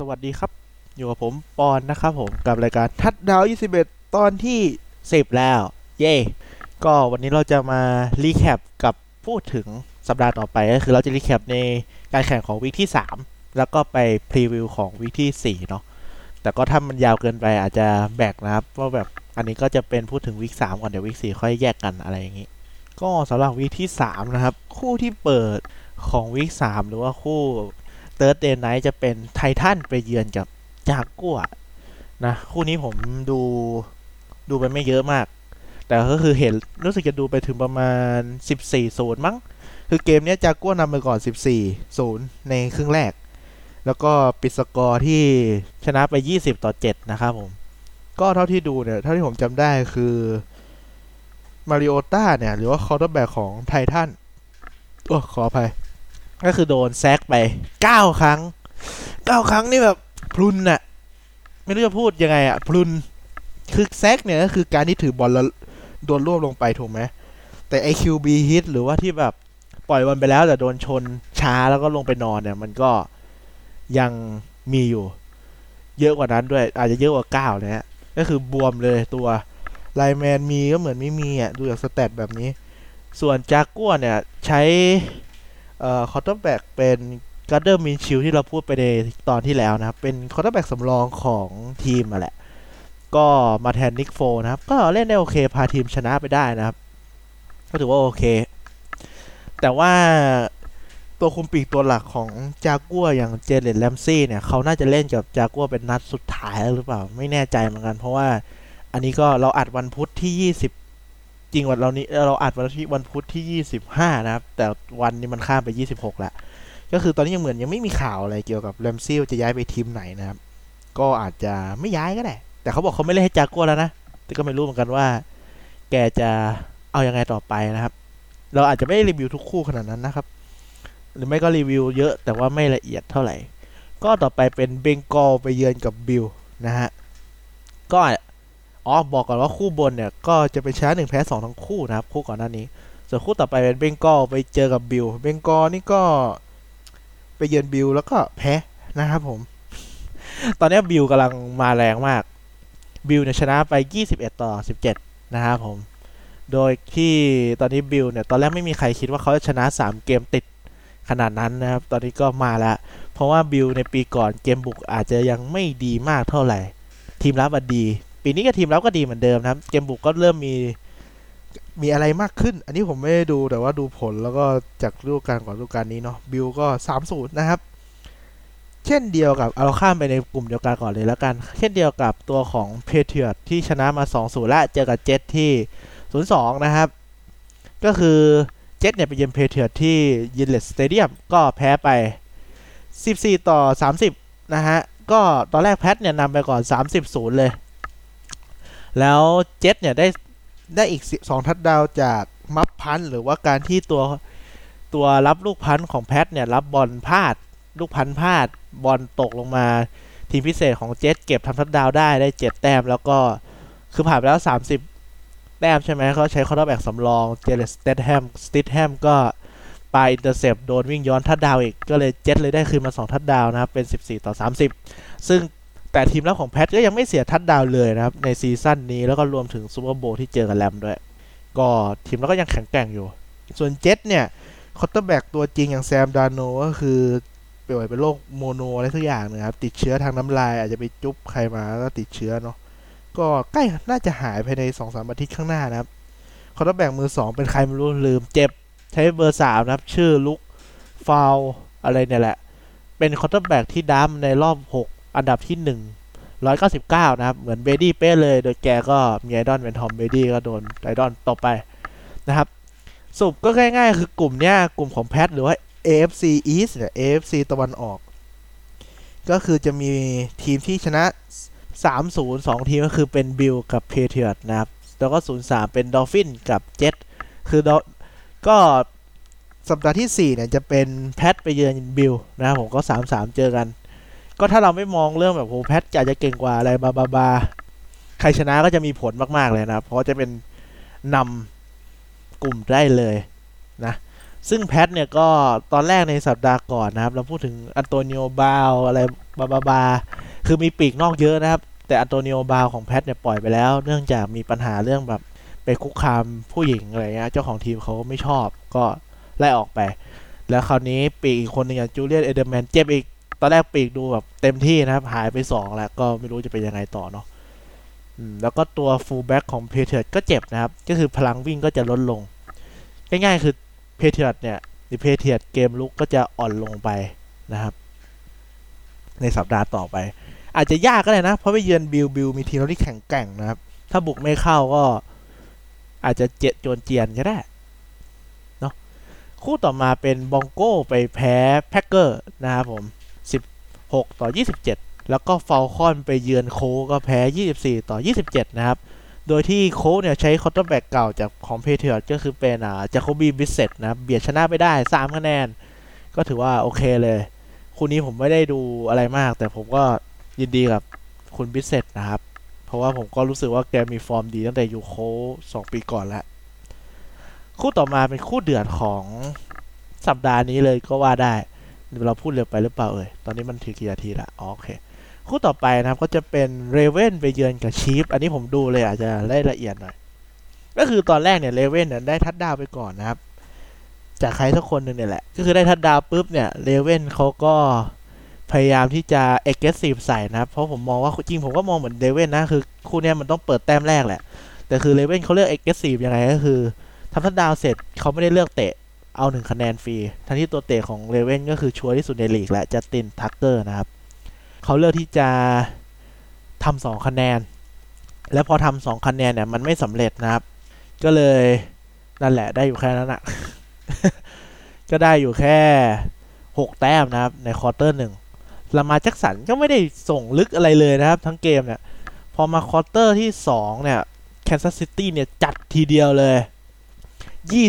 สวัสดีครับ อยู่กับผมปอนนะครับผมกับรายการทัดดาว 21 ตอนที่ 10 แล้ว เย่ก็วันนี้เราจะมา recap กับพูดถึงสัปดาห์ต่อไปก็คือเราจะ recap ในการแข่งของ week ที่ 3 แล้วก็ไป preview ของ week ที่4เนาะแต่ก็ถ้ามันยาวเกินไปอาจจะแยกนะครับว่าแบบอันนี้ก็จะเป็นพูดถึง week 3ก่อนเดี๋ยว week 4ค่อยแยกกันอะไรอย่างนี้ ก็สำหรับ week ที่ 3 นะครับ คู่ที่เปิดของ week 3หรือว่าคู่ เติร์ดเดย์ไนท์จะเป็นไททันไปเยือนกับจากกัวนะคู่นี้ผมดูดูไปไม่เยอะมาก แต่ก็คือเห็นรู้สึกจะดูไปถึงประมาณ 14ศูนย์มั้ง คือเกมนี้จากกัวนำไปก่อน 14ศูนย์ในครึ่งแรก แล้วก็ปิดสกอร์ที่ชนะไป 20 ต่อ 7 นะครับผม ก็เท่าที่ดูเนี่ย เท่าที่ผมจำได้คือMariota เนี่ย หรือว่า quarterback ของไททันโอ้ขออภัย ก็คือโดน sack ไปเก้าครั้งเก้าครั้งนี่แบบพรุนน่ะไม่รู้จะพูดยังไงอะพรุนคือ sack เนี่ยก็คือการที่ถือบอลแล้วโดนรวบลงไปถูกไหมแต่ไอ้ QB hit หรือว่าที่แบบปล่อยบอลไปแล้วแต่โดนชนช้าแล้วก็ลงไปนอนเนี่ยมันก็ยังมีอยู่ เยอะกว่านั้นด้วย อาจจะเยอะกว่าเก้าเลยฮะก็คือบวมเลยตัว lineman มีก็เหมือนไม่มีอะดูจาก stat แบบนี้ ส่วนจากกัวเนี่ยใช้ เอ่อ quarterback เป็น Gardner Minshew ที่เราพูดไปในตอนที่แล้วนะครับ เป็น quarterback สำรองของทีมมาแหละ ก็มาแทน Nick Foles นะครับ ก็เล่นได้โอเค พาทีมชนะไปได้นะครับ ก็ถือว่าโอเค แต่ว่าตัวคุมปีกตัวหลักของจากัวอย่าง Jalen Ramsey เนี่ย เขาน่าจะเล่นกับจากัวเป็นนัดสุดท้ายหรือเปล่า ไม่แน่ใจเหมือนกัน เพราะว่าอันนี้ก็เราอัดวันพุธที่ 20 จริงวันเรานี้เราอัดวันที่วันพุธที่ 25 นะครับ แต่วันนี้มันข้ามไป 26แล้วก็คือตอนนี้ยังเหมือนยังไม่มีข่าวอะไรเกี่ยวกับแรมซี่จะย้ายไปทีมไหนนะครับ ก็อาจจะไม่ย้ายก็ได้ แต่เขาบอกเขาไม่เล่นให้จากัวแล้วนะ แต่ก็ไม่รู้เหมือนกันว่า แกจะเอายังไงต่อไปนะครับ เราอาจจะไม่ได้รีวิวทุกคู่ขนาดนั้นนะครับ หรือไม่ก็รีวิวเยอะแต่ว่าไม่ละเอียดเท่าไหร่ ก็ต่อไปเป็น Bengal ไปเยือนกับบิลนะฮะ ก็ อ๋อบอกก่อนว่าคู่บนเนี่ย ก็จะเป็นชนะหนึ่งแพ้สองทั้งคู่นะครับ คู่ก่อนหน้านี้ ส่วนคู่ต่อไปเป็น Bengal ไปเจอกับ Bill Bengal นี่ก็ ไปเยือนบิลแล้วก็แพ้นะครับผม ตอนนี้บิลกำลังมาแรงมาก บิลเนี่ยชนะไป 21 ต่อ 17 นะครับผม โดยที่ตอนนี้บิลเนี่ยตอนแรกไม่มีใครคิดว่าเขาจะชนะ 3 เกมติดขนาดนั้นนะครับ ตอนนี้ก็มาแล้ว เพราะว่าบิลในปีก่อนเกมบุกอาจจะยังไม่ดีมากเท่าไหร่ ทีมรับอะดี ปีนี้ก็ทีมรับก็ดีเหมือนเดิมนะครับ เกมบุกก็เริ่มมีมีอะไรมากขึ้น อันนี้ผมไม่ได้ดูแต่ว่าดูผลแล้วก็จากฤดูกาลก่อนฤดูกาลนี้เนาะบิลก็3-0นะครับ เช่นเดียวกับเอาข้ามไปในกลุ่มเดียวกันก่อนเลยแล้วกัน เช่นเดียวกับตัวของ Patriot ที่ชนะมา2-0และเจอกับเจ็ตที่0-2นย์นะครับ ก็คือเจ็ตเนี่ยไปเยือน Patriot ที่ Gillette Stadium ก็แพ้ไป 14 ต่อ 30 นะฮะ ก็ตอนแรก Pat เนี่ยนำไปก่อน 30-0 เลย แล้วเจ็ตเนี่ยได้ได้อีกสอง touchdown จาก muff punt หรือว่าการที่ตัวตัวรับลูก punt ของ Pat เนี่ยรับบอลพลาด ลูก punt พลาดบอลตกลงมา ทีมพิเศษของเจ็ตเก็บทำ touchdown ได้ได้เจ็ดแต้มแล้วก็คือผ่านไปแล้ว 30 แต้มใช่ไหมเขาใช้ quarterback สำรอง Jarrett Stidham Stidham ก็ปา intercept โดนวิ่งย้อน touchdown อีก ก็เลยเจ็ตเลยได้คืนมา 2 touchdown นะครับเป็น 14 ต่อ 30 ซึ่ง แต่ทีมรับของ Pat ก็ยังไม่เสีย touchdown เลยนะครับ ใน season นี้แล้วก็รวมถึง Super Bowl ที่เจอกับแรมด้วย ก็ทีมเราก็ยังแข็งแกร่งอยู่ ส่วนเจ็ตเนี่ย quarterback ตัวจริงอย่าง Sam Darnold ก็คือป่วยเป็นโรค mono อะไรสักอย่างนะครับ ติดเชื้อทางน้ำลาย อาจจะไปจุ๊บใครมาแล้วติดเชื้อเนาะก็ใกล้น่าจะหายภายในสองสามอาทิตย์ข้างหน้านะครับ quarterback มือสองเป็นใครไม่รู้ลืมเจ็บใช้เบอร์สามนะครับ ชื่อ Luke Falk อะไรเนี่ยแหละ เป็น quarterback ที่ draft ในรอบ6 อันดับที่1 199 นะครับ เหมือน Brady เป๊ะเลย โดยแกก็มีไอดอลเป็น Tom Brady ก็โดนไอดอลตบไปนะครับสรุปก็ง่ายๆ คือกลุ่มเนี้ยกลุ่มของ Pat หรือว่า AFC East เนี่ย AFC ตะวันออก ก็คือจะมีทีมที่ชนะ 3-0 2 ทีมก็คือเป็นบิลกับ Patriot นะครับ แล้วก็ 0-3 เป็น Dolphin กับเจ็ตคือ Dol- ก็สัปดาห์ที่ 4 เนี่ย จะเป็น Pat ไปเยือนบิลนะครับผมก็ 3-3 เจอกัน ก็ถ้าเราไม่มองเรื่องแบบโห Pat อาจจะเก่งกว่าอะไรบาบาบาใครชนะก็จะมีผลมาก ๆ เลยนะ เพราะจะเป็นนำกลุ่มได้เลยนะ ซึ่ง Pat เนี่ยก็ตอนแรกในสัปดาห์ก่อนนะครับ เราพูดถึงอันโตนิโอบาวอะไรบาบาบา คือมีปีกนอกเยอะนะครับ แต่ Antonio Brown ของ Pat เนี่ยปล่อยไปแล้ว เนื่องจากมีปัญหาเรื่องแบบไปคุกคามผู้หญิงอะไรเงี้ย เจ้าของทีมเขาไม่ชอบก็ไล่ออกไป แล้วคราวนี้ปีกอีกคนหนึ่งอย่าง Julian Edelman เจ็บอีก ตอนแรกปีกดูแบบเต็มที่นะครับ หายไปสองแล้วก็ไม่รู้จะเป็นยังไงต่อเนาะแล้วก็ตัว fullback ของ Patriot ก็เจ็บนะครับ ก็คือพลังวิ่งก็จะลดลง ง่ายๆคือ Patriot เนี่ยหรือ Patriot เกมบุกก็จะอ่อนลงไปนะครับ ในสัปดาห์ต่อไป อาจจะยากก็ได้นะ เพราะไปเยือน Bill Bill มีทีมที่แข็งแกร่งนะครับ ถ้าบุกไม่เข้าก็อาจจะเจ็ดโจนเจียนก็ได้เนาะคู่ต่อมาเป็น Bronco ไปแพ้ Packer นะครับผม 6 ต่อ 27 แล้วก็ Falcon ไปเยือน Colt ก็แพ้ 24 ต่อ 27 นะครับ โดยที่ Colts เนี่ยใช้ quarterback เก่าจากของ Patriots ก็คือเป็นอ่า Jacoby Brissett นะเบียดชนะไปได้ 3 คะแนน ก็ถือว่าโอเคเลย คู่นี้ผมไม่ได้ดูอะไรมาก แต่ผมก็ยินดีกับคุณ Brissett นะครับ เพราะว่าผมก็รู้สึกว่าแกมีฟอร์มดีตั้งแต่อยู่ Colts 2ปีก่อนแล้วคู่ต่อมาเป็นคู่เดือดของสัปดาห์นี้เลยก็ว่าได้ เราพูดเร็วไปหรือเปล่าเอ่ย ตอนนี้มันถือกี่นาทีละอ๋อโอเค คู่ต่อไปนะครับก็จะเป็น Ravens ไปเยือนกับ Chiefs อันนี้ผมดูเลยอาจจะได้ละเอียดหน่อย ก็คือตอนแรกเนี่ย Ravens เนี่ยได้ touchdown ไปก่อนนะครับ จากใครสักคนหนึ่งเนี่ยแหละ ก็คือได้ touchdown ปุ๊บเนี่ย Ravens เขาก็พยายามที่จะ aggressive ใส่นะครับ เพราะผมมองว่าจริงผมก็มองเหมือน Ravens นะ คือคู่เนี้ยมันต้องเปิดแต้มแรกแหละ แต่คือ Ravens เขาเลือก aggressive ยังไงก็คือทำ touchdown เสร็จเขาไม่ได้เลือกเตะ เอาหนึ่งคะแนนฟรี ทั้งที่ตัวเตะของ Ravens ก็คือชัวร์ที่สุดในลีกแหละ Justin Tucker นะครับ เขาเลือกที่จะทำสองคะแนน แล้วพอทำสองคะแนนเนี่ยมันไม่สำเร็จนะครับ ก็เลยนั่นแหละได้อยู่แค่นั้นอะก็ได้อยู่แค่หกแต้มนะครับ ใน quarter หนึ่ง Lamar Jackson ก็ไม่ได้ส่งลึกอะไรเลยนะครับ ทั้งเกมเนี่ย พอมา quarter ที่สองเนี่ย Kansas City เนี่ยจัดทีเดียวเลยยี่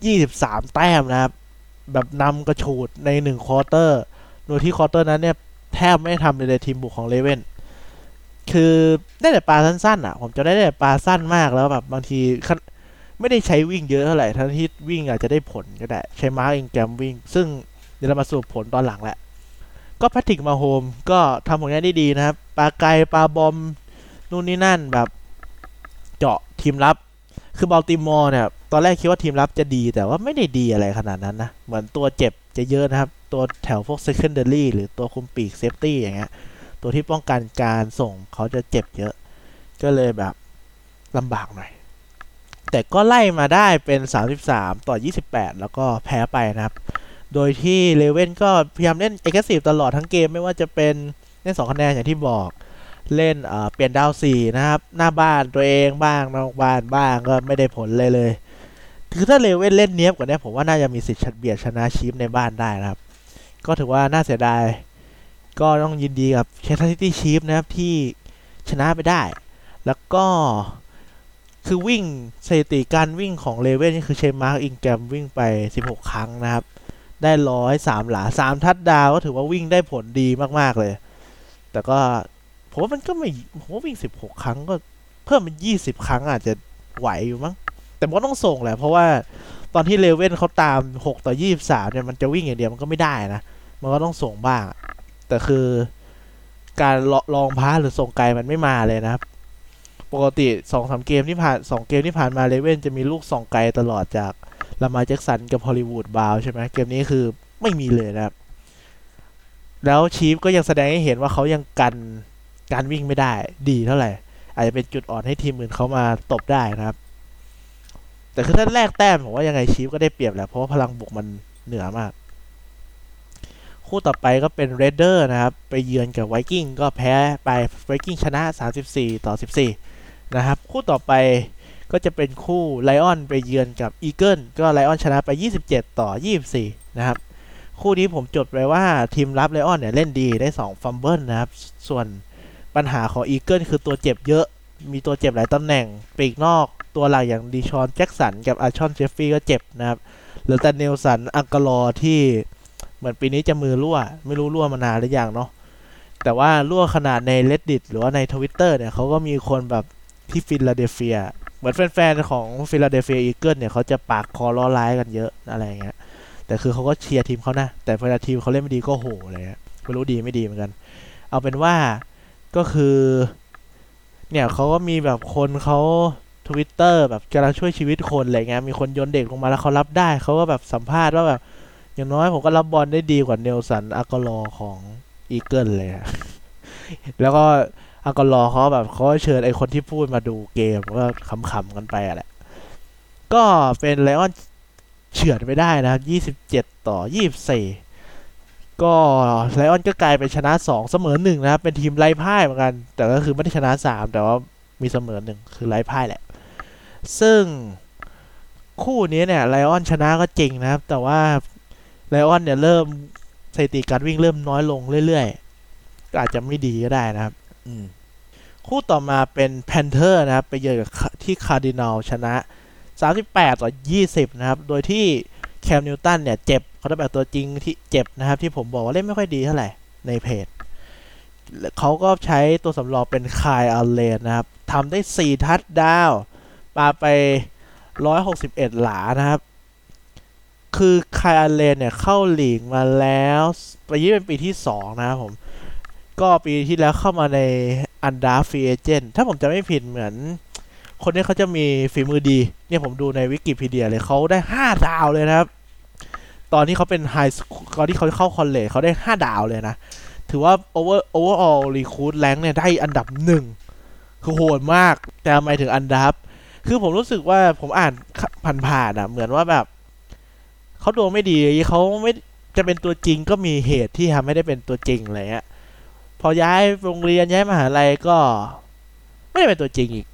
สิบยี่สิบสามแต้มนะครับ แบบนำกระฉูดในหนึ่ง quarter โดยที่ quarter นั้นเนี่ย แทบไม่ทำเลยในทีมบุกของ Ravens คือได้แต่ปาสั้นๆอะ ผมจะได้แต่ปาสั้นมากแล้วแบบบางทีไม่ได้ใช้วิ่งเยอะเท่าไหร่ทั้งที่วิ่งอาจจะได้ผลก็ได้ ใช้ Mark Ingram วิ่ง ซึ่งเดี๋ยวเรามาสรุปผลตอนหลังแหละ ก็ Patrick Mahomes ก็ทำผลงานได้ดีนะครับ ปาไกลปา bomb นู่นนี่นั่นแบบ เจาะทีมรับ คือบอลติมอร์เนี่ย ตอนแรกคิดว่าทีมรับจะดีแต่ว่าไม่ได้ดีอะไรขนาดนั้นนะ เหมือนตัวเจ็บจะเยอะนะครับ ตัวแถวพวก secondary หรือตัวคุมปีก safety อย่างเงี้ย ตัวที่ป้องกันการส่งเขาจะเจ็บเยอะ ก็เลยแบบลำบากหน่อย แต่ก็ไล่มาได้เป็น 33 ต่อ 28 แล้วก็แพ้ไปนะครับ โดยที่เลเว่นก็พยายามเล่นเอกซีฟตลอดทั้งเกมไม่ว่าจะเป็นเล่น2คะแนนอย่างที่บอกเล่นเอ่อเปลี่ยน down สี่นะครับ หน้าบ้านตัวเองบ้างนอกบ้านบ้างก็ไม่ได้ผลเลยเลย คือถ้า Ravens เล่นเนี้ยบกว่านี้ผมว่าน่าจะมีสิทธิ์เบียดชนะ Chiefs ในบ้านได้นะครับ ก็ถือว่าน่าเสียดาย ก็ต้องยินดีกับ Kansas City Chiefs นะครับที่ชนะไปได้ แล้วก็คือวิ่งสถิติการวิ่งของ Ravens นี่คือเช Mark Ingram วิ่งไป 16 ครั้งนะครับ ได้ร้อยสามหลาสามทัดดาวก็ถือว่าวิ่งได้ผลดีมากๆเลย แต่ก็ผมว่ามันก็ไม่ผมว่าวิ่ง 16 ครั้งก็เพิ่มเป็น 20 ครั้งอาจจะไหวอยู่มั้ง แต่มันก็ต้องส่งแหละ เพราะว่าตอนที่เลเว่นเขาตาม6ต่อ23เนี่ยมันจะวิ่งอย่างเดียวมันก็ไม่ได้นะ มันก็ต้องส่งบ้าง แต่คือการลองพาหรือส่งไกลมันไม่มาเลยนะครับ ปกติสองสามเกมที่ผ่านสองเกมที่ผ่านมาเลเว่นจะมีลูกส่งไกลตลอดจากลามาแจ็กสันกับฮอลลีวูดบาวใช่ไหมเกมนี้คือไม่มีเลยนะครับ แล้ว Chiefs ก็ยังแสดงให้เห็นว่าเขายังกันการวิ่งไม่ได้ดีเท่าไหร่ อาจจะเป็นจุดอ่อนให้ทีมอื่นเขามาตบได้นะครับ แต่คือถ้าแลกแต้มผมว่ายังไง Chiefs ก็ได้เปรียบแหละเพราะว่าพลังบุกมันเหนือมาก คู่ต่อไปก็เป็น Raiders นะครับ ไปเยือนกับ Vikings ก็แพ้ไป Vikings ชนะ 34 ต่อ 14 นะครับ คู่ต่อไปก็จะเป็นคู่ Lions ไปเยือนกับ Eagles ก็ Lions ชนะไป 27 ต่อ 24 นะครับ คู่นี้ผมจดไว้ว่าทีมรับ Lions เนี่ยเล่นดีได้2 fumble นะครับ ส่วนปัญหาของ Eagles คือตัวเจ็บเยอะ มีตัวเจ็บหลายตำแหน่งปีกนอก ตัวหลักอย่าง DeSean Jackson กับ Alshon Jeffery ก็เจ็บนะครับเหลือแต่ Nelson Agholor ที่เหมือนปีนี้จะมือรั่ว ไม่รู้รั่วมานานหรือยังเนาะแต่ว่ารั่วขนาดใน Reddit หรือว่าใน Twitter เนี่ยเขาก็มีคนแบบที่ Philadelphia เหมือนแฟนๆของ Philadelphia Eagles เนี่ยเขาจะปากคอเราะร้ายกันเยอะอะไรเงี้ยแต่คือเขาก็เชียร์ทีมเขานะ แต่เวลาทีมเขาเล่นไม่ดีก็โหอะไรเงี้ยไม่รู้ดีไม่ดีเหมือนกัน เอาเป็นว่าก็คือ เนี่ยเขาก็มีแบบคนเขา ทวิตเตอร์แบบกำลังช่วยชีวิตคนอะไรเงี้ยมีคนโยนเด็กลงมาแล้วเขารับได้เขาก็แบบสัมภาษณ์ว่าแบบอย่างน้อยผมก็รับบอลได้ดีกว่า Nelson Agholor ของ Eagles เลยอะแล้วก็อากลอเขาแบบเขาเชิญไอคนที่พูดมาดูเกมก็ขำๆกันไปอะแหละ ก็เป็นไลออนเฉือนไปได้นะครับยี่สิบเจ็ดต่อยี่สิบสี่ก็ไลออนก็กลายเป็นชนะสองเสมอหนึ่งนะครับ เป็นทีมไร้พ่ายเหมือนกัน แต่ก็คือไม่ได้ชนะสามแต่ว่ามีเสมอหนึ่งคือไร้พ่ายแหละ ซึ่งคู่นี้เนี่ยไลออนชนะก็จริงนะครับ แต่ว่าไลออนเนี่ยเริ่มสถิติการวิ่งเริ่มน้อยลงเรื่อยๆ อาจจะไม่ดีก็ได้นะครับ อืมคู่ต่อมาเป็น Panthers นะครับ ไปเยือนกับที่ Cardinals ชนะ 38 ต่อ 20 นะครับ โดยที่ Cam Newton เนี่ย เจ็บเขาได้แบบตัวจริงที่เจ็บนะครับ ที่ผมบอกว่าเล่นไม่ค่อยดีเท่าไหร่ ในเพจ เขาก็ใช้ตัวสำรองเป็น Kyle Allen นะครับทำได้ 4 ทัดดาว ปาไป 161 หลานะครับ คือ Kyle Allen เนี่ยเข้าลีกมาแล้วปีนี้เป็นปีที่ 2 นะครับผม ก็ปีที่แล้วเข้ามาใน undrafted free agent ถ้าผมจะไม่ผิดเหมือน คนนี้เขาจะมีฝีมือดี เนี่ยผมดูในวิกิพีเดียเลยเขาได้ 5 ดาวเลยนะครับ ตอนที่เขาเป็น high สตอนที่เขาเข้า college เขาได้ 5 ดาวเลยนะ ถือว่า over overall recruit rank เนี่ยได้อันดับหนึ่งคือโหดมาก แต่ทำไมถึงอันดับ คือผมรู้สึกว่าผมอ่านผ่านๆอะ เหมือนว่าแบบเขาดวงไม่ดีเขาไม่จะเป็นตัวจริงก็มีเหตุที่ทำให้ได้เป็นตัวจริงอะไรเงี้ยพอย้ายโรงเรียนย้ายมหาลัยก็ ไม่ได้เป็นตัวจริงอีก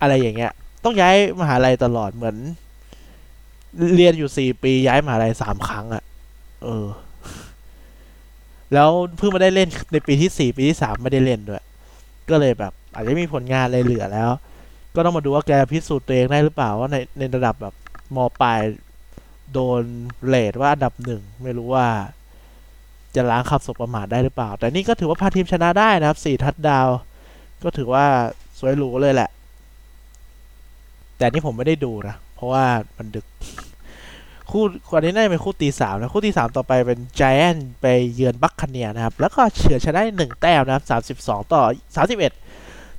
อะไรอย่างเงี้ย ต้องย้ายมหาลัยตลอดเหมือน เรียนอยู่สี่ปีย้ายมหาลัยสามครั้งอะ่ะ เออ แล้วเพิ่งมาได้เล่นในปีที่สี่ปีที่สามไม่ได้เล่นด้วย ก็เลยแบบ อาจจะมีผลงานอะไรเหลือแล้ว ก็ต้องมาดูว่าแกพิสูจน์ตัวเองได้หรือเปล่าว่าในในระดับแบบมปลายโดนเลทว่าอันดับหนึ่งไม่รู้ว่า จะล้างขับศพประมาทได้หรือเปล่า แต่นี่ก็ถือว่าพาทีมชนะได้นะครับสี่ทัดดาว ก็ถือว่าสวยหรูเลยแหละ แต่นี่ผมไม่ได้ดูนะ เพราะว่ามันดึก คู่ก่อนนี้น่าจะเป็นคู่ตีสามนะ คู่ตีสามต่อไปเป็น g จแอนไปเยือน Buccaneers นะครับ แล้วก็เฉือนชนะหนึ่งแต้มนะครับสามสิบสองต่อสามสิบเอ็ด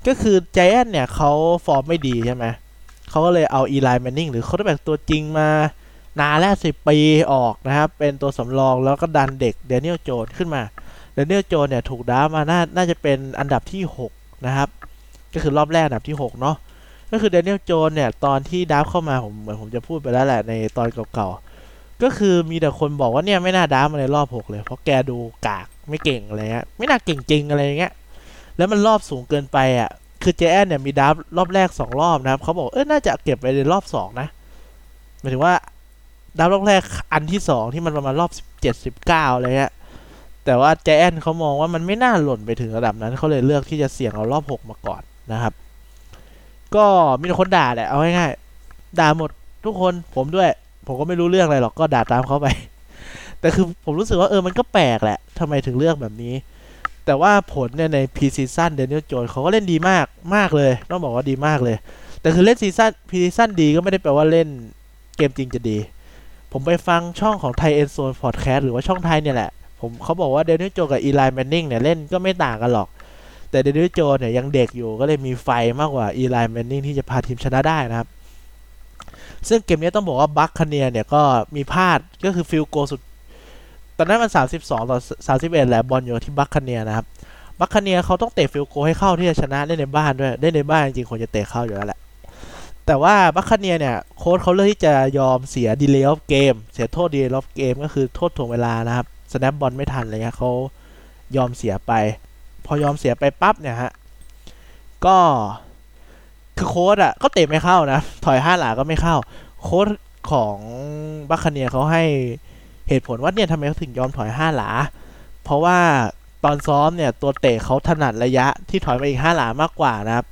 ก็คือ g จแอนเนี่ยเขาฟอร์มไม่ดีใช่ไหมเขาก็เลยเอา Eli Manning หรือเขาได้แบบตัวจริงมานานแล้วสิบปีออกนะครับ เป็นตัวสำรองแล้วก็ดันเด็ก Daniel Jones ขึ้นมา Daniel Jones เนี่ยถูก draft มาน่าน่าจะเป็นอันดับที่ 6 นะครับ ก็คือรอบแรกอันดับที่ 6 เนาะก็คือ Daniel Jones เนี่ย ตอนที่ draft เข้ามาผมเหมือนผมจะพูดไปแล้วแหละในตอนเก่าๆ ก็คือมีแต่คนบอกว่าเนี่ยไม่น่าดับมาในรอบ 6 เลย เพราะแกดูกากไม่เก่งอะไรเงี้ยไม่น่าเก่งจริงอะไรเงี้ย แล้วมันรอบสูงเกินไปอะ คือเจแอนเนี่ยมีดับรอบแรก2รอบนะครับเขาบอกเออน่าจะเก็บไปในรอบ2นะหมายถึงว่าดาวรอบแรกอันที่สองที่มันประมาณรอบสิบเจ็ดสิบเก้าอะไรเงี้ยแต่ว่าแจแอนเขามองว่ามันไม่น่าหล่นไปถึงระดับนั้นเขาเลยเลือกที่จะเสี่ยงเอารอบหกมาก่อนนะครับ ก็มีคนด่าแหละเอาง่ายๆด่าหมดทุกคนผมด้วย ผมก็ไม่รู้เรื่องอะไรหรอกก็ด่าตามเขาไป แต่คือผมรู้สึกว่าเออมันก็แปลกแหละทำไมถึงเลือกแบบนี้ แต่ว่าผลเนี่ยใน preseason Daniel Jones เขาก็เล่นดีมากมากเลยต้องบอกว่าดีมากเลย แต่คือเล่น season preseason ดีก็ไม่ได้แปลว่าเล่นเกมจริงจะดี ผมไปฟังช่องของ Thai Endzone Podcast หรือว่าช่องไทยเนี่ยแหละ ผมเขาบอกว่า Daniel Jones กับ Eli Manning เนี่ยเล่นก็ไม่ต่างกันหรอก แต่ Daniel Jones เนี่ยยังเด็กอยู่ก็เลยมีไฟมากกว่า Eli Manning ที่จะพาทีมชนะได้นะครับซึ่งเกมนี้ต้องบอกว่า Buccaneers เนี่ยก็มีพลาดก็คือ field goal สุด ตอนนั้นมัน 32 ต่อ 31แหละบอลอยู่ที่ Buccaneers นะครับ Buccaneers เขาต้องเตะ field goal ให้เข้าที่จะชนะได้ในบ้านด้วยได้ในบ้านจริงๆควรจะเตะเข้าอยู่แล้วแหละแต่ว่า Buccaneers เนี่ยโค้ชเขาเลือกที่จะยอมเสีย delay of game เสียโทษ delay of game ก็คือโทษถ่วงเวลานะครับ snap บอลไม่ทันอะไรเงี้ยเขายอมเสียไป พอยอมเสียไปปั๊บเนี่ยฮะก็คือโค้ดอะก็เตะไม่เข้านะ ถอยห้าหลาก็ไม่เข้า โค้ดของบัคคเนียเขาให้ เหตุผลว่าเนี่ยทำไมเขาถึงยอมถอยห้าหลา เพราะว่าตอนซ้อมเนี่ยตัวเตะเขาถนัดระยะที่ถอยมาอีกห้าหลามากกว่านะครับ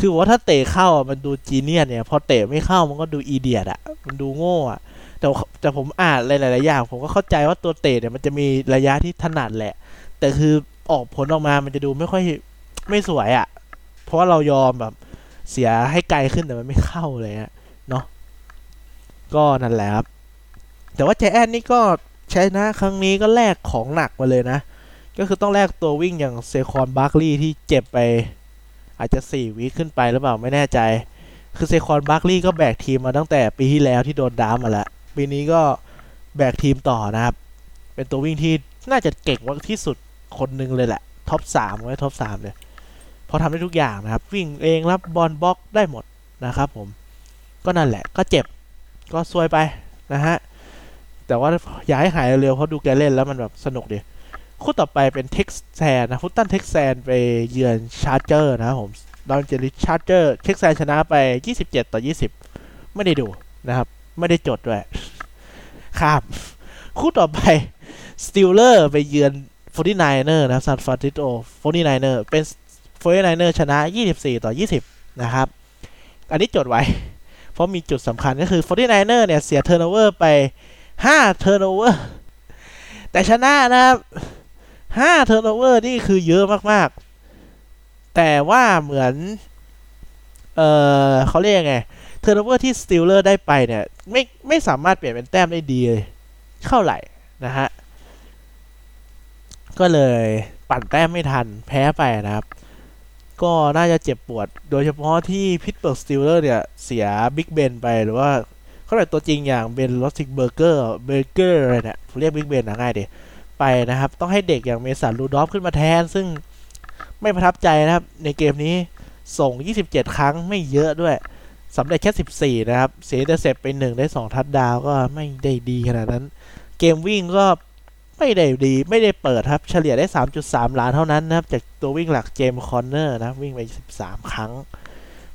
คือว่าถ้าเตะเข้ามันดูจีเนียเนี่ยพอเตะไม่เข้ามันก็ดูอีเดียดอะมันดูโง่อะแต่แต่ผมอ่านหลายๆอย่าง ผมก็เข้าใจว่าตัวเตะเนี่ยมันจะมีระยะที่ถนัดแหละ แต่คือออกผลออกมามันจะดูไม่ค่อยไม่สวยอะเพราะว่าเรายอมแบบเสียให้ไกลขึ้นแต่มันไม่เข้าเลยเนาะก็นั่นแหละครับ แต่ว่าใจแอนนี่ก็ใช้นะครั้งนี้ก็แลกของหนักมาเลยนะ ก็คือต้องแลกตัววิ่งอย่างเซคอนบาร์คลีย์ที่เจ็บไป อาจจะสี่วิขึ้นไปหรือเปล่าไม่แน่ใจ คือ Saquon Barkley ก็แบกทีมมาตั้งแต่ปีที่แล้วที่โดนดามมาแล้วปีนี้ก็แบกทีมต่อนะครับ เป็นตัววิ่งที่น่าจะเก่งมาที่สุดคนหนึ่งเลยแหละ top สามไว้ top สามเลยเพราะทำได้ทุกอย่างนะครับ วิ่งเองรับบอลบล็อกได้หมดนะครับผมก็นั่นแหละก็เจ็บก็ซวยไปนะฮะ แต่ว่าอยากให้หายเร็วเพราะดูแกเล่นแล้วมันแบบสนุกดีคู่ต่อไปเป็น Texans นะ Houston Texans ไปเยือน Chargers นะครับผม Los Angeles Chargers Texans ชนะไป 27 ต่อ 20 ไม่ได้ดูนะครับ ไม่ได้จดด้วยครับ คู่ต่อไป Steelers ไปเยือน 49er นะครับ San Francisco 49er เป็น 49er ชนะ 24 ต่อ 20 นะครับ อันนี้จดไว้ เพราะมีจุดสำคัญก็คือ 49er เนี่ย เสีย turnover ไป 5 turnoverแต่ชนะนะครับ5 turnover นี่คือเยอะมากๆ แต่ว่าเหมือน เออเขาเรียกไง turnover ที่ Steelers ได้ไปเนี่ย ไม่ไม่สามารถเปลี่ยนเป็นแต้มได้ดีเลยเท่าไหร่นะฮะ ก็เลยปั่นแต้มไม่ทันแพ้ไปนะครับ ก็น่าจะเจ็บปวด โดยเฉพาะที่ Pittsburgh Steelers เนี่ย เสีย Big Ben ไปหรือว่า ขาเรียตัวจริงอย่าง Ben Roethlisberger เบอร์เกอร์อะไรเนี่ยผมเรียก Big Ben นะง่ายดีไปนะครับ ต้องให้เด็กอย่าง Mason Rudolph ขึ้นมาแทน ซึ่งไม่ประทับใจนะครับ ในเกมนี้ส่ง 27 ครั้งไม่เยอะด้วยสำเร็จแค่ 14 นะครับ เสียแต่เสร็จไป1ได้ 2 ทัดดาวก็ไม่ได้ดีขนาดนั้น เกมวิ่งก็ไม่ได้ดีไม่ได้เปิดครับ เฉลี่ยได้ 3.3 หลาเท่านั้นนะครับ จากตัววิ่งหลัก James Conner นะวิ่งไป 13 ครั้ง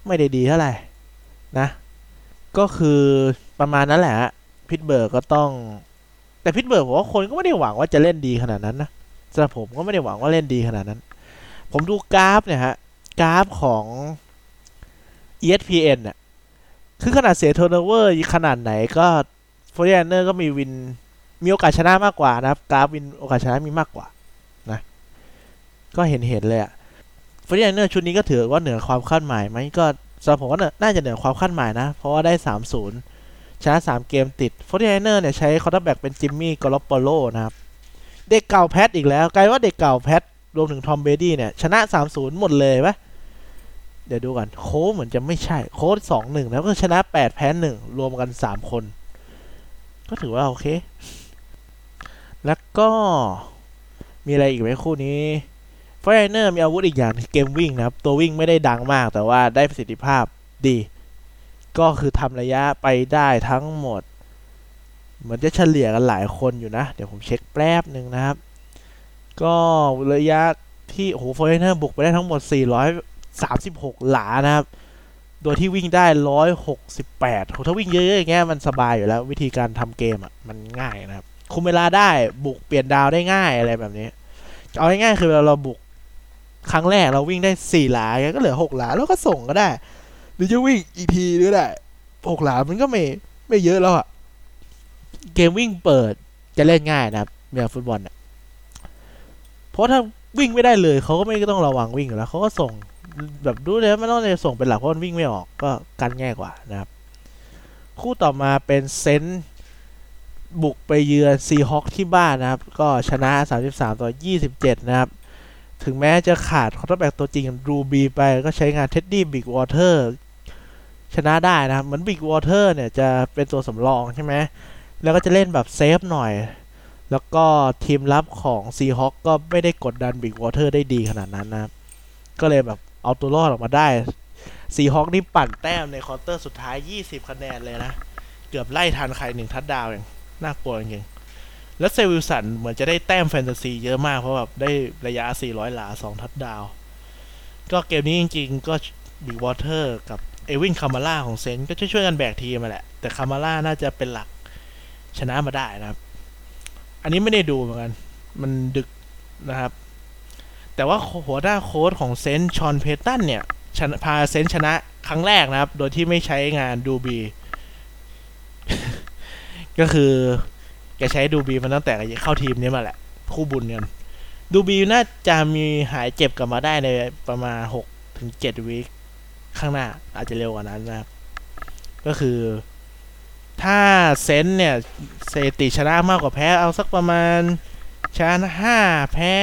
ไม่ได้ดีเท่าไหร่นะ ก็คือ ประมาณนั้นแหละ Pittsburgh ก็ต้อง แต่ Pittsburgh ผมว่าคนก็ไม่ได้หวังว่าจะเล่นดีขนาดนั้นนะสำหรับผมก็ไม่ได้หวังว่าเล่นดีขนาดนั้น ผมดูกราฟเนี่ยฮะกราฟของ ESPN น่ะคือขนาดเสีย turnover ขนาดไหนก็ Forty Niners ก็มี win มีโอกาสชนะมากกว่านะครับกราฟ win โอกาสชนะมีมากกว่านะ ก็เห็นเห็นเลยอะ Forty Niners ชุดนี้ก็ถือว่าเหนือความคาดหมายไหมก็สำหรับผมว่าน่าจะเหนือความคาดหมายนะ เพราะว่าได้3-0 ชนะ3 เกมติด Forty Niners เนี่ยใช้ quarterback เป็น Jimmy Garoppolo นะครับ เด็กเก่า Pats อีกแล้วกลายว่าเด็กเก่า Pats รวมถึง Tom Brady เนี่ย ชนะ 3-0 หมดเลยปะเดี๋ยวดูกัน Colts เหมือนจะไม่ใช่ Colts สองหนึ่งแล้วก็ชนะแปดแพ้หนึ่งรวมกันสามคน ก็ถือว่าโอเค แล้วก็มีอะไรอีกไหมคู่นี้ Forty Niners มีอาวุธอีกอย่างเกมวิ่งนะครับ ตัววิ่งไม่ได้ดังมากแต่ว่าได้ประสิทธิภาพดี ก็คือทำระยะไปได้ทั้งหมด เหมือนจะเฉลี่ยกันหลายคนอยู่นะ เดี๋ยวผมเช็กแป๊บหนึ่งนะครับ ก็ระยะที่โอ้โห Forty Niners บุกไปได้ทั้งหมด 436 หลานะครับ โดยที่วิ่งได้ 168โหถ้าวิ่งเยอะๆอย่างเงี้ยมันสบายอยู่แล้ว วิธีการทำเกมอะมันง่ายนะครับ คุมเวลาได้บุกเปลี่ยนดาวได้ง่ายอะไรแบบนี้ เอาง่ายๆคือเราเราบุกครั้งแรกเราวิ่งได้ 4 หลาก็เหลือ 6 หลาแล้วก็ส่งก็ได้ หรือจะวิ่งอีกทีก็ได้6หลามันก็ไม่ไม่เยอะแล้วอะเกมวิ่งเปิดจะเล่นง่ายนะครับเมื่อฟุตบอลอะเพราะถ้าวิ่งไม่ได้เลยเขาก็ไม่ต้องระวังวิ่งอยู่แล้วเขาก็ส่งแบบดูเลยไม่ต้องเลยส่งเป็นหลักเพราะมันวิ่งไม่ออกก็กันง่ายกว่านะครับ คู่ต่อมาเป็น Saints บุกไปเยือน Seahawks ที่บ้านนะครับ ก็ชนะ 33 ต่อ 27 นะครับ ถึงแม้จะขาด quarterback ตัวจริง Drew Brees ไปก็ใช้งาน Teddy Bridgewater ชนะได้นะครับเหมือน Bridgewater เนี่ยจะเป็นตัวสำรองใช่ไหมแล้วก็จะเล่นแบบ safe หน่อย แล้วก็ทีมรับของ Seahawks ก็ไม่ได้กดดัน Bridgewater ได้ดีขนาดนั้นนะก็เลยแบบเอาตัวรอดออกมาได้ Seahawks นี่ปั่นแต้มใน quarter สุดท้าย 20 คะแนนเลยนะ เกือบไล่ทันใครหนึ่งทัดดาวอย่างน่ากลัวจริงๆแล้ว Russell Wilson เหมือนจะได้แต้มแฟนตาซีเยอะมาก เพราะแบบได้ระยะ 400 หลา 2 ทัดดาว ก็เกมนี้จริงๆ ก็ Bridgewater กับ Alvin Kamara ของ Saints ก็ช่วยๆกันแบกทีมมาแหละ แต่ Kamara น่าจะเป็นหลักชนะมาได้นะครับ อันนี้ไม่ได้ดูเหมือนกัน มันดึกนะครับ แต่ว่าหัวหน้าโค้ดของเซนชอนเพตันเนี่ยชนะพาเซนชนะครั้งแรกนะครับ โดยที่ไม่ใช้งานดูบี ก็คือแกใช้ดูบีมาตั้งแต่เข้าทีมนี้มาแหละ คู่บุญกันดูบีน่าจะมีหายเจ็บกลับมาได้ในประมาณ6ถึง7วีค ข้างหน้าอาจจะเร็วกว่านั้นนะครับก็คือถ้า Saints เนี่ยสถิติชนะมากกว่าแพ้เอาสักประมาณชนะห้าแพ้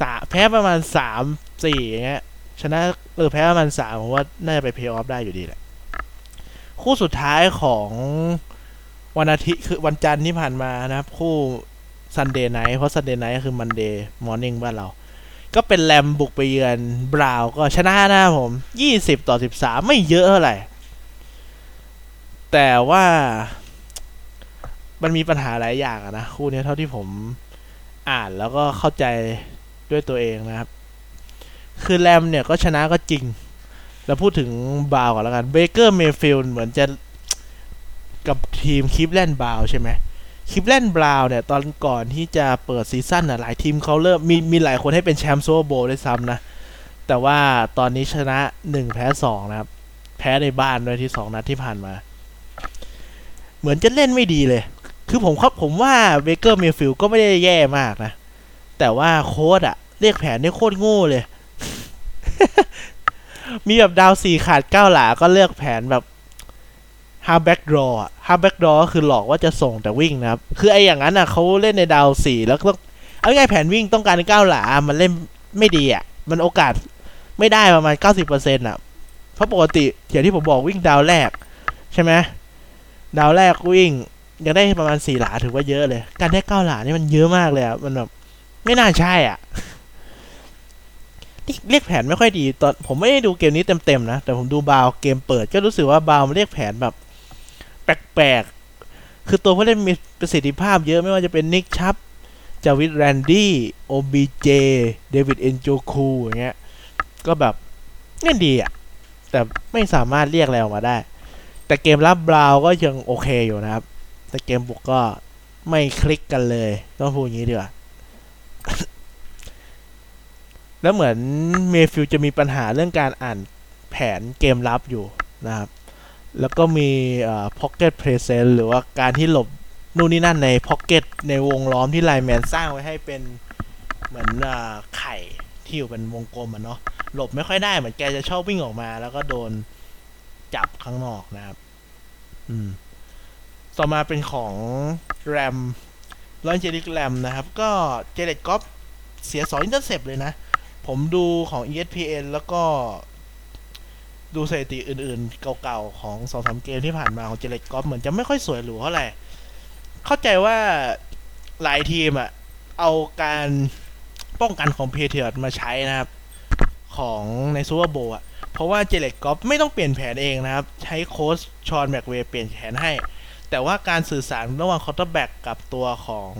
สามแพ้ประมาณสามสี่อย่างเงี้ยชนะเออแพ้ประมาณสามผมว่าน่าจะไปเพย์ออฟได้อยู่ดีแหละ คู่สุดท้ายของวันอาทิตย์คือวันจันทร์ที่ผ่านมานะครับ คู่ Sunday night เพราะ Sunday night ก็คือ Monday morning บ้านเรา ก็เป็น Rams บุกไปเยือน Browns ก็ชนะนะผมยี่สิบต่อสิบสามไม่เยอะเท่าไหร่ แต่ว่ามันมีปัญหาหลายอย่างนะ คู่นี้เท่าที่ผมอ่านแล้วก็เข้าใจด้วยตัวเองนะครับ คือ Rams เนี่ยก็ชนะก็จริง แล้วพูดถึงบราวก่อนแล้วกัน Baker Mayfield เหมือนจะกับทีมคลิปแลนด์ Browns์ใช่ไหม Cleveland Browns เนี่ยตอนก่อนที่จะเปิด season อะหลายทีมเขาเริ่มมีมีหลายคนให้เป็นแชมป์ Super Bowl ด้วยซ้ำนะ แต่ว่าตอนนี้ชนะหนึ่งแพ้สองนะครับ แพ้ในบ้านด้วยที่สองนัดที่ผ่านมา เหมือนจะเล่นไม่ดีเลย คือผมครับผมว่า Baker Mayfield ก็ไม่ได้แย่มากนะ แต่ว่าโค้ชอะเรียกแผนได้โคตรโง่เลย มีแบบ down สี่ขาดเก้าหลาก็เลือกแผนแบบ halfback draw halfback draw ก็คือหลอกว่าจะส่งแต่วิ่งนะครับ คือไอ้อย่างนั้นอะเขาเล่นใน down สี่แล้วก็ต้องเอาง่ายแผนวิ่งต้องการเก้าหลา มันเล่นไม่ดีอะ มันโอกาสไม่ได้ประมาณเก้าสิบเปอร์เซ็นต์อะ เพราะปกติอย่างที่ผมบอกวิ่งดาวแรก ใช่ไหมดาวแรกวิ่งยังได้ประมาณสี่หลาถือว่าเยอะเลย การได้เก้าหลานี่มันเยอะมากเลยอะ มันแบบไม่น่าใช่อะนี่เรียกแผนไม่ค่อยดีตอนผมไม่ได้ดูเกมนี้เต็มๆนะ แต่ผมดูบาวเกมเปิดก็รู้สึกว่าบาวมันเรียกแผนแบบ แปลกๆ คือตัวผู้เล่นมีประสิทธิภาพเยอะไม่ว่าจะเป็น Nick Chubb Jarvis Landry OBJ David Njoku อย่างเงี้ย ก็แบบเล่นดีอะ แต่ไม่สามารถเรียกอะไรออกมาได้ แต่เกมรับ Browns ก็ยังโอเคอยู่นะครับ แต่เกมบุกก็ไม่คลิกกันเลยต้องพูดอย่างนี้ดีกว่าแล้วเหมือน Mayfield จะมีปัญหาเรื่องการอ่านแผนเกมรับอยู่นะครับ แล้วก็มีเอ่อ pocket presence หรือว่าการที่หลบนู่นนี่นั่นใน pocket ในวงล้อมที่ไลแมนสร้างไว้ให้เป็นเหมือนเอ่อไข่ที่อยู่เป็นวงกลมอะเนาะหลบไม่ค่อยได้เหมือนแกจะชอบวิ่งออกมา แล้วก็โดนจับข้างนอกนะครับ อืม ต่อมาเป็นของแรมลอนเจลิกแรมนะครับ ก็เจเลตกอฟเสียสอง intercept เลยนะ ผมดูของ ESPN แล้วก็ ดูสถิติอื่นๆ เก่าๆ ของสองสามเกมที่ผ่านมาของ Jared Goff เหมือนจะไม่ค่อยสวยหรูเท่าไหร่ เข้าใจว่าหลายทีมอะเอาการป้องกันของ Patriots มาใช้นะครับ ของใน Super Bowl อะเพราะว่า Jared Goff ไม่ต้องเปลี่ยนแผนเองนะครับ ใช้โค้ช Sean McVay เปลี่ยนแผนให้ แต่ว่าการสื่อสารระหว่าง quarterback กับตัวของ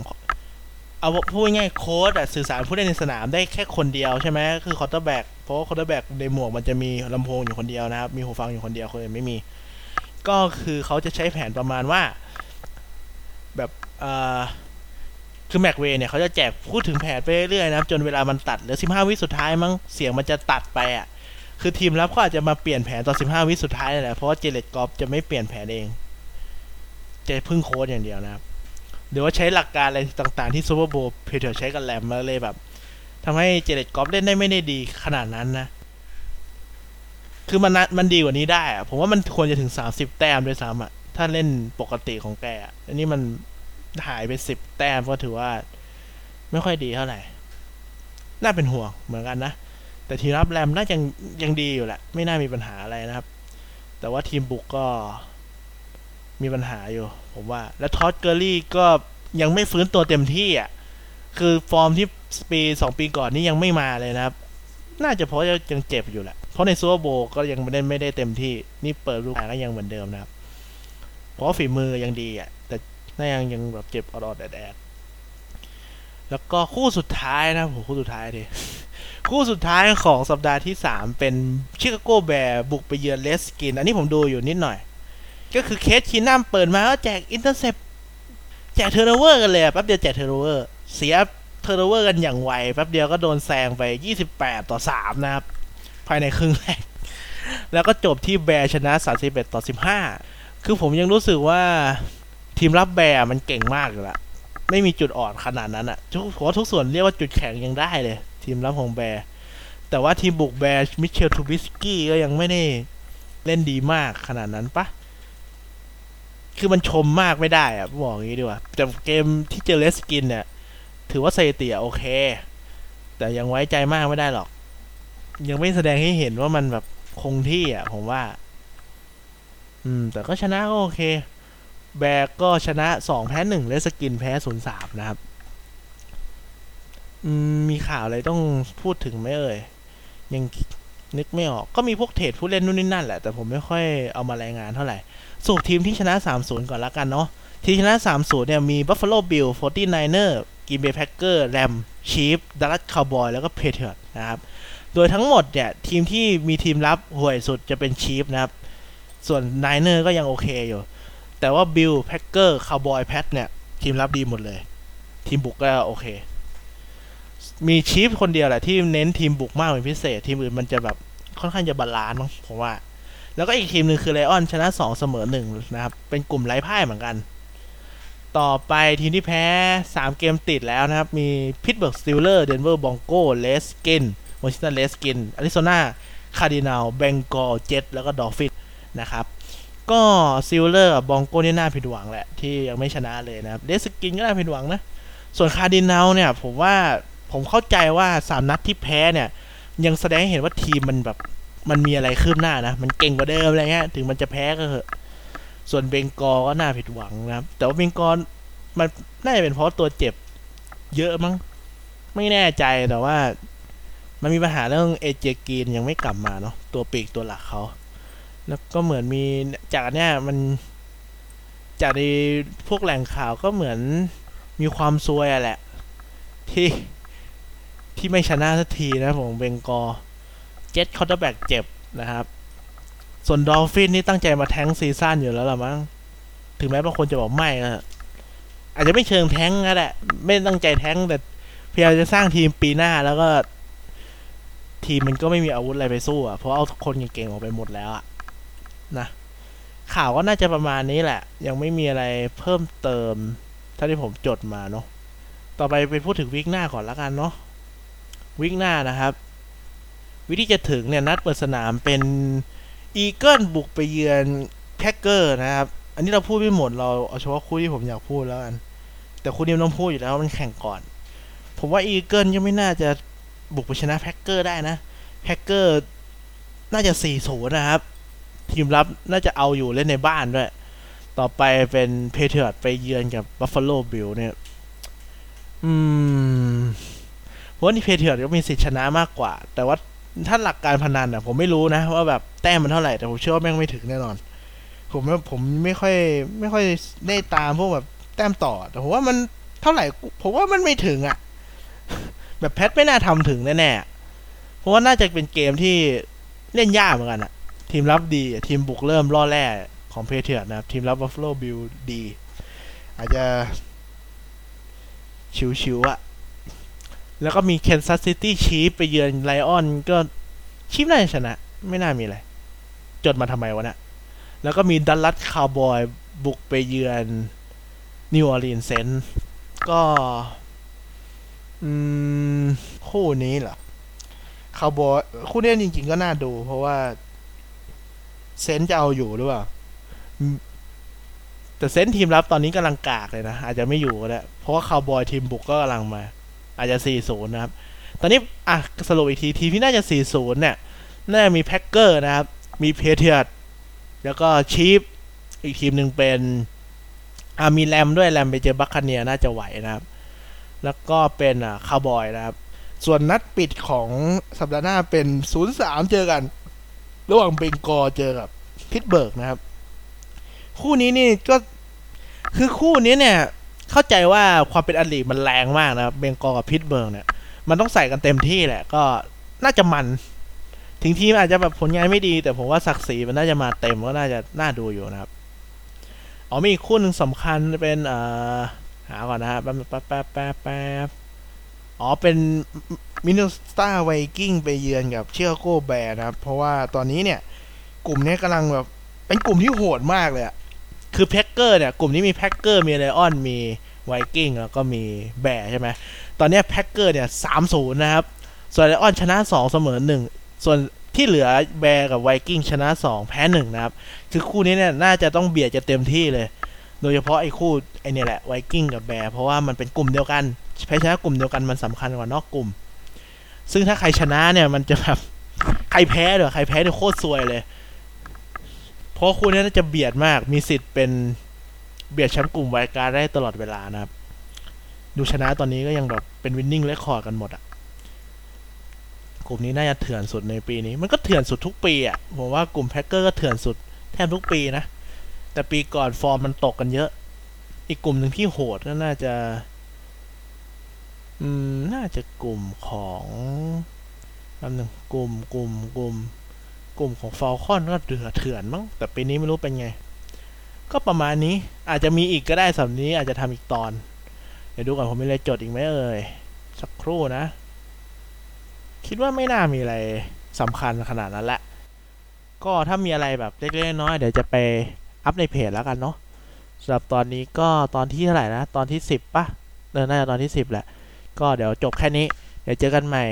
เอาพูดง่ายๆโค้ชอะสื่อสารผู้เล่นในสนามได้แค่คนเดียวใช่ไหมคือ quarterback เพราะว่า quarterback ในหมวกมันจะมีลำโพงอยู่คนเดียวนะครับ มีหูฟังอยู่คนเดียวคนอื่นไม่มี ก็คือเขาจะใช้แผนประมาณว่า แบบอ่อคือ McVay เนี่ยเขาจะแจกพูดถึงแผนไปเรื่อยๆนะครับ จนเวลามันตัดเหลือ 15 วิสุดท้ายมั้งเสียงมันจะตัดไปอะคือทีมรับเขาอาจจะมาเปลี่ยนแผนตอน 15 วิสุดท้ายนั่นแหละเพราะว่า Jared Goff จะไม่เปลี่ยนแผนเองจะพึ่งโค้ชอย่างเดียวนะครับหรือว่าใช้หลักการอะไรต่างๆที่ Super Bowl Patriots ใช้กับ Rams มาเลยแบบ ทำให้ Jared Goff เล่นได้ไม่ได้ดีขนาดนั้นนะ คือมันนะมันดีกว่านี้ได้อะผมว่ามันควรจะถึง30แต้มด้วยซ้ำอะถ้าเล่นปกติของแกอะอันนี้มันหายไปสิบแต้มก็ถือว่า ไม่ค่อยดีเท่าไหร่ น่าเป็นห่วงเหมือนกันนะ แต่ทีมรับ Rams น่าจะยังยังดีอยู่แหละ ไม่น่ามีปัญหาอะไรนะครับ แต่ว่าทีมบุกก็มีปัญหาอยู่ ผมว่า และ Todd Gurley ก็ยังไม่ฟื้นตัวเต็มที่อะ คือฟอร์มที่ ปีสองปีก่อนนี่ยังไม่มาเลยนะครับ น่าจะเพราะยังเจ็บอยู่แหละ เพราะใน Super Bowl ก็ยังไม่ได้ไม่ได้เต็มที่ นี่เปิดรูปก็ยังเหมือนเดิมนะครับ เพราะฝีมือยังดีอะ แต่น่ายังยังแบบเจ็บออดแอดแล้วก็คู่สุดท้ายนะผมคู่สุดท้ายดิคู่สุดท้ายของสัปดาห์ที่ 3 เป็น Chicago Bears บุกไปเยือน Redskins อันนี้ผมดูอยู่นิดหน่อย ก็คือ Case Keenum เปิดมาก็แจก intercept แจก turnover กันเลยแป๊บเดียวแจก turnover เสีย turnover กันอย่างไวแป๊บเดียวก็โดนแซงไป 28 ต่อ 3 นะครับ ภายในครึ่งแรก แล้วก็จบที่ Bears ชนะ 31 ต่อ 15 คือผมยังรู้สึกว่าทีมรับ Bears มันเก่งมากอยู่ละไม่มีจุดอ่อนขนาดนั้นอะทุกผมว่าทุกส่วนเรียกว่าจุดแข็งยังได้เลย ทีมรับของ Bears แต่ว่าทีมบุก Bears Mitchell Trubisky ก็ยังไม่ได้เล่นดีมากขนาดนั้นปะคือมันชมมากไม่ได้อะบอกอย่างนี้ดีกว่าแต่เกมที่เจอ Redskins เนี่ย ถือว่าสถิติอะโอเค แต่ยังไว้ใจมากไม่ได้หรอก ยังไม่แสดงให้เห็นว่ามันแบบคงที่อะ ผมว่า อืม แต่ก็ชนะก็โอเค แบกก็ชนะสองแพ้หนึ่งเลสกินแพ้ศูนย์สามนะครับ อืม มีข่าวอะไรต้องพูดถึงไหมเอ่ย ยังนึกไม่ออก ก็มีพวกเทรดผู้เล่นนู่นนี่นั่นแหละ แต่ผมไม่ค่อยเอามารายงานเท่าไหร่สรุปทีมที่ชนะ 3-0 ก่อนละกันเนาะ ทีมชนะ 3-0 เนี่ย มี Buffalo Bill 49er Green Bay Packer Ram Chief Dallas Cowboy แล้วก็ Patriot นะครับ โดยทั้งหมดเนี่ย ทีมที่มีทีมรับห่วยสุดจะเป็น Chief นะครับ ส่วน Niner ก็ยังโอเคอยู่ แต่ว่า Bill Packer Cowboy Pat เนี่ย ทีมรับดีหมดเลย ทีมบุกก็โอเค มี Chief คนเดียวแหละที่เน้นทีมบุกมากเป็นพิเศษ ทีมอื่นมันจะแบบค่อนข้างจะ balance มั้งผมว่า แล้วก็อีกทีมหนึ่งคือ Lions ชนะ2เสมอ1นะครับ เป็นกลุ่มไร้พ่ายเหมือนกัน ต่อไปทีมที่แพ้ 3 เกมติดแล้วนะครับ มีPittsburgh Steelers Denver Broncos Redskins Washington Redskins Arizona Cardinals Bengals Jets แล้วก็ Dolphins นะครับ ก็ Steelers กับ Broncos นี่น่าผิดหวังแหละ ที่ยังไม่ชนะเลยนะครับ Redskins ก็น่าผิดหวังนะ ส่วน Cardinals เนี่ย ผมว่าผมเข้าใจว่า 3 นัดที่แพ้เนี่ย ยังแสดงให้เห็นว่าทีมมันแบบมันมีอะไรคืบหน้านะ มันเก่งกว่าเดิมอะไรเงี้ยถึงมันจะแพ้ก็เถอะ ส่วน Bengals ก็น่าผิดหวังนะครับ แต่ว่า Bengalsมันน่าจะเป็นเพราะตัวเจ็บ เยอะมั้ง ไม่แน่ใจแต่ว่า มันมีปัญหาเรื่อง A.J. Green ยังไม่กลับมาเนาะตัวปีกตัวหลักเขา แล้วก็เหมือนมีจากเนี้ยมันจากในพวกแหล่งข่าวก็เหมือนมีความซวยอะแหละ ที่ที่ไม่ชนะสักทีนะผม Bengals Jets quarterback เจ็บนะครับ ส่วน Dolphins นี่ตั้งใจมา tank season อยู่แล้วล่ะมั้ง ถึงแม้บางคนจะบอกไม่นะอาจจะไม่เชิงแท้งก็ได้ไม่ตั้งใจแท้งแต่พยายามจะสร้างทีมปีหน้าแล้วก็ ทีมมันก็ไม่มีอาวุธอะไรไปสู้อะ เพราะเอาคนเก่งๆออกไปหมดแล้วอะนะข่าวก็น่าจะประมาณนี้แหละ ยังไม่มีอะไรเพิ่มเติมเท่าที่ผมจดมาเนาะต่อไปไปพูดถึงวิกหน้าก่อนละกันเนาะวิกหน้านะครับ วิธีจะถึงเนี่ยนัดเปิดสนามเป็น Eagles บุกไปเยือน Packers นะครับ อันนี้เราพูดไม่หมดเราเอาเฉพาะคู่ที่ผมอยากพูดแล้วกัน แต่คู่นี้มันต้องพูดอยู่แล้วมันแข่งก่อน ผมว่า Eagles ยังไม่น่าจะบุกไปชนะ Packers ได้นะ Packers น่าจะสี่ศูนย์นะครับ ทีมรับน่าจะเอาอยู่เล่นในบ้านด้วย ต่อไปเป็น Patriots ไปเยือนกับ Buffalo Bills เนี่ย อืมเพราะว่านี่ Patriots ก็มีสิทธิชนะมากกว่า แต่ว่า ถ้าหลักการพนันอะ ผมไม่รู้นะว่าแบบแต้มมันเท่าไหร่แต่ผมเชื่อว่าแม่งไม่ถึงแน่นอน ผมผมไม่ค่อย ไม่ค่อยได้ตามพวกแบบแต้มต่อ แต่ผมว่ามันเท่าไหร่ ผมว่ามันไม่ถึงอะ แบบแพทไม่น่าทำถึงแน่ๆเพราะว่าน่าจะเป็นเกมที่เล่นยากเหมือนกันอะ ทีมรับดี ทีมบุกเริ่มล่อแร่ของ Patriots นะครับ ทีมรับบัฟฟาโลบิลดี อาจจะชิวๆอะ แล้วก็มีเคนซัสซิตี้ชีฟไปเยือนไลออนก็ชีฟน่าจะชนะ ไม่น่ามีอะไร จดมาทำไมวะเนี่ยแล้วก็มีดัลลัสคาวบอยบุกไปเยือนนิวออร์ลีนเซนก็คู่นี้เหรอคาวบอยคู่นี้จริง ๆ ก็น่าดู เพราะว่า เซนจะเอาอยู่หรือเปล่า แต่เซนทีมรับตอนนี้กำลังกากเลยนะ อาจจะไม่อยู่ก็ได้เพราะว่าคาวบอยทีมบุกก็กำลังมา อาจจะ 4-0 นะครับ ตอนนี้อะสรุปอีกที ทีมที่น่าจะ 4-0 เนี่ย น่าจะมีแพ็กเกอร์นะครับ มี Patriots แล้วก็ชีฟอีกทีมหนึ่งเป็นอ่ามีแรมด้วยแรมไปเจอบัคคาเนียน่าจะไหวนะครับ แล้วก็เป็นอ่าคาวบอยนะครับ ส่วนนัดปิดของสัปดาห์หน้าเป็น 0-3 เจอกัน ระหว่างเบงกอเจอกับพิตเบิร์กนะครับ คู่นี้นี่ก็คือคู่นี้เนี่ย เข้าใจว่าความเป็นอริมันแรงมากนะครับเบงกอกับพิตเบิร์กเนี่ย มันต้องใส่กันเต็มที่แหละ ก็น่าจะมัน ถึงทีมอาจจะแบบผลงานไม่ดี แต่ผมว่าศักดิ์ศรีมันน่าจะมาเต็มก็น่าจะน่าดูอยู่นะครับอ๋อมีอีกคู่หนึ่งสำคัญเป็นเอ่อหาก่อนนะครับแป๊บแป๊บแป๊บแป๊บแป๊บอ๋อเป็นมินนิโซตาไวกิ้งไปเยือนกับชิคาโกแบร์นะครับ เพราะว่าตอนนี้เนี่ย กลุ่มนี้กำลังแบบเป็นกลุ่มที่โหดมากเลยอะ คือแพ็กเกอร์เนี่ยกลุ่มนี้มีแพ็กเกอร์มีไลออนมีไวกิ้งแล้วก็มีแบร์ใช่ไหมตอนนี้แพ็กเกอร์เนี่ยสามศูนย์นะครับ ส่วนไลออนชนะสองเสมอหนึ่งส่วนที่เหลือแบร์กับไวกิ้งชนะสองแพ้หนึ่งนะครับ คือคู่นี้เนี่ยน่าจะต้องเบียดจะเต็มที่เลย โดยเฉพาะไอ้คู่ไอ้นี่แหละไวกิ้งกับแบร์เพราะว่ามันเป็นกลุ่มเดียวกันแพ้ชนะกลุ่มเดียวกันมันสำคัญกว่านอกกลุ่ม ซึ่งถ้าใครชนะเนี่ยมันจะแบบใครแพ้เดี๋ยวใครแพ้เนี่ยโคตรซวยเลย ราะคู่นี้น่าจะเบียดมาก มีสิทธิ์เป็นเบียดแชมป์กลุ่มไวการได้ตลอดเวลานะครับ ดูชนะตอนนี้ก็ยังแบบเป็นวินนิ่งเรคคอร์ดกันหมดอะกลุ่มนี้น่าจะเถื่อนสุดในปีนี้ มันก็เถื่อนสุดทุกปีอะผมว่ากลุ่มแพ็กเกอร์ก็เถื่อนสุดแทบทุกปีนะ แต่ปีก่อนฟอร์มมันตกกันเยอะ อีกกลุ่มหนึ่งที่โหดก็น่าจะ อืม น่าจะกลุ่มของแป๊บหนึ่งกลุ่มกลุ่มกลุ่ม กลุ่มของฟ a ลคอนก็เดือดเถื่อนมั้งแต่ปีนี้ไม่รู้เป็นไง ก็ประมาณนี้อาจจะมีอีกก็ได้สำนี้อาจจะทำอีกตอน เดี๋ยวดูก่อนผมมีอะไรจดอีกไหมเอ่ย สักครู่นะ คิดว่าไม่น่ามีอะไรสำคัญขนาดนั้นแหละ ก็ถ้ามีอะไรแบบเล็กๆน้อยๆเดี๋ยวจะไปอัพในเพจแล้วกันเนาะสำหรับตอนนี้ก็ตอนที่เท่าไหร่นะ ตอนที่สิบปะเออน่าจะตอนที่สิบแหละ ก็เดี๋ยวจบแค่นี้ เดี๋ยวเจอกันใหม่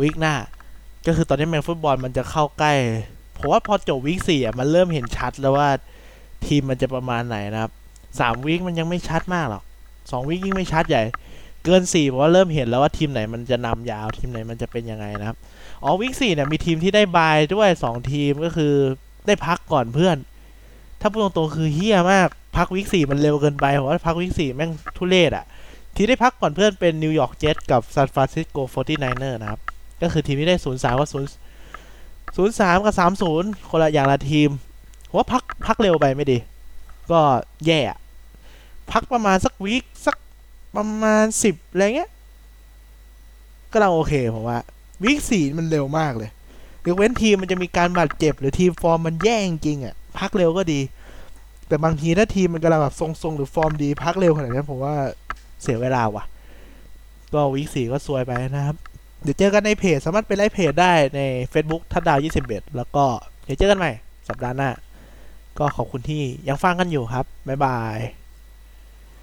วีคหน้า ก็คือตอนนี้แมงฟุตบอลมันจะเข้าใกล้ผมว่าพอจบวีคสี่อะมันเริ่มเห็นชัดแล้วว่าทีมมันจะประมาณไหนนะครับสามวีคมันยังไม่ชัดมากหรอกสองวีคยิ่งไม่ชัดใหญ่ เกินสี่ผมว่าเริ่มเห็นแล้วว่าทีมไหนมันจะนำยาวทีมไหนมันจะเป็นยังไงนะครับอ๋อ week สี่เนี่ยมีทีมที่ได้ bye ด้วยสองทีมก็คือได้พักก่อนเพื่อน ถ้าพูดตรงๆคือเหี้ยมากพัก week สี่มันเร็วเกินไปผมว่าพัก week สี่แม่งทุเรศอะที่ได้พักก่อนเพื่อนเป็นนิวยอร์กเจ็ตกับซานฟรานซิสโก 49er นะครับ ก็คือทีมที่ได้ศูนย์สามกับศูนย์ศูนย์สามกับสามศูนย์คนละอย่างละทีมว่าพักพักเร็วไปไม่ดี ก็แย่พักประมาณสัก week สักประมาณสิบอะไรเงี้ยก็เราโอเคผมว่า week สี่มันเร็วมากเลยยกเว้นทีมมันจะมีการบาดเจ็บ หรือทีมฟอร์มมันแย่จริงอะ พักเร็วก็ดี แต่บางทีถ้าทีมมันกำลังแบบทรงๆ หรือฟอร์มดีพักเร็วขนาดนี้ผมว่าเสียเวลาว่ะ ก็ week สี่ก็ซวยไปนะครับ เดี๋ยวเจอกันในเพจสามารถไปไลฟ์เพจได้ใน Facebook ทัดดาว 21 แล้วก็เดี๋ยวเจอกันใหม่ สัปดาห์หน้า ก็ขอบคุณที่ยังฟังกันอยู่ครับ บ๊ายบาย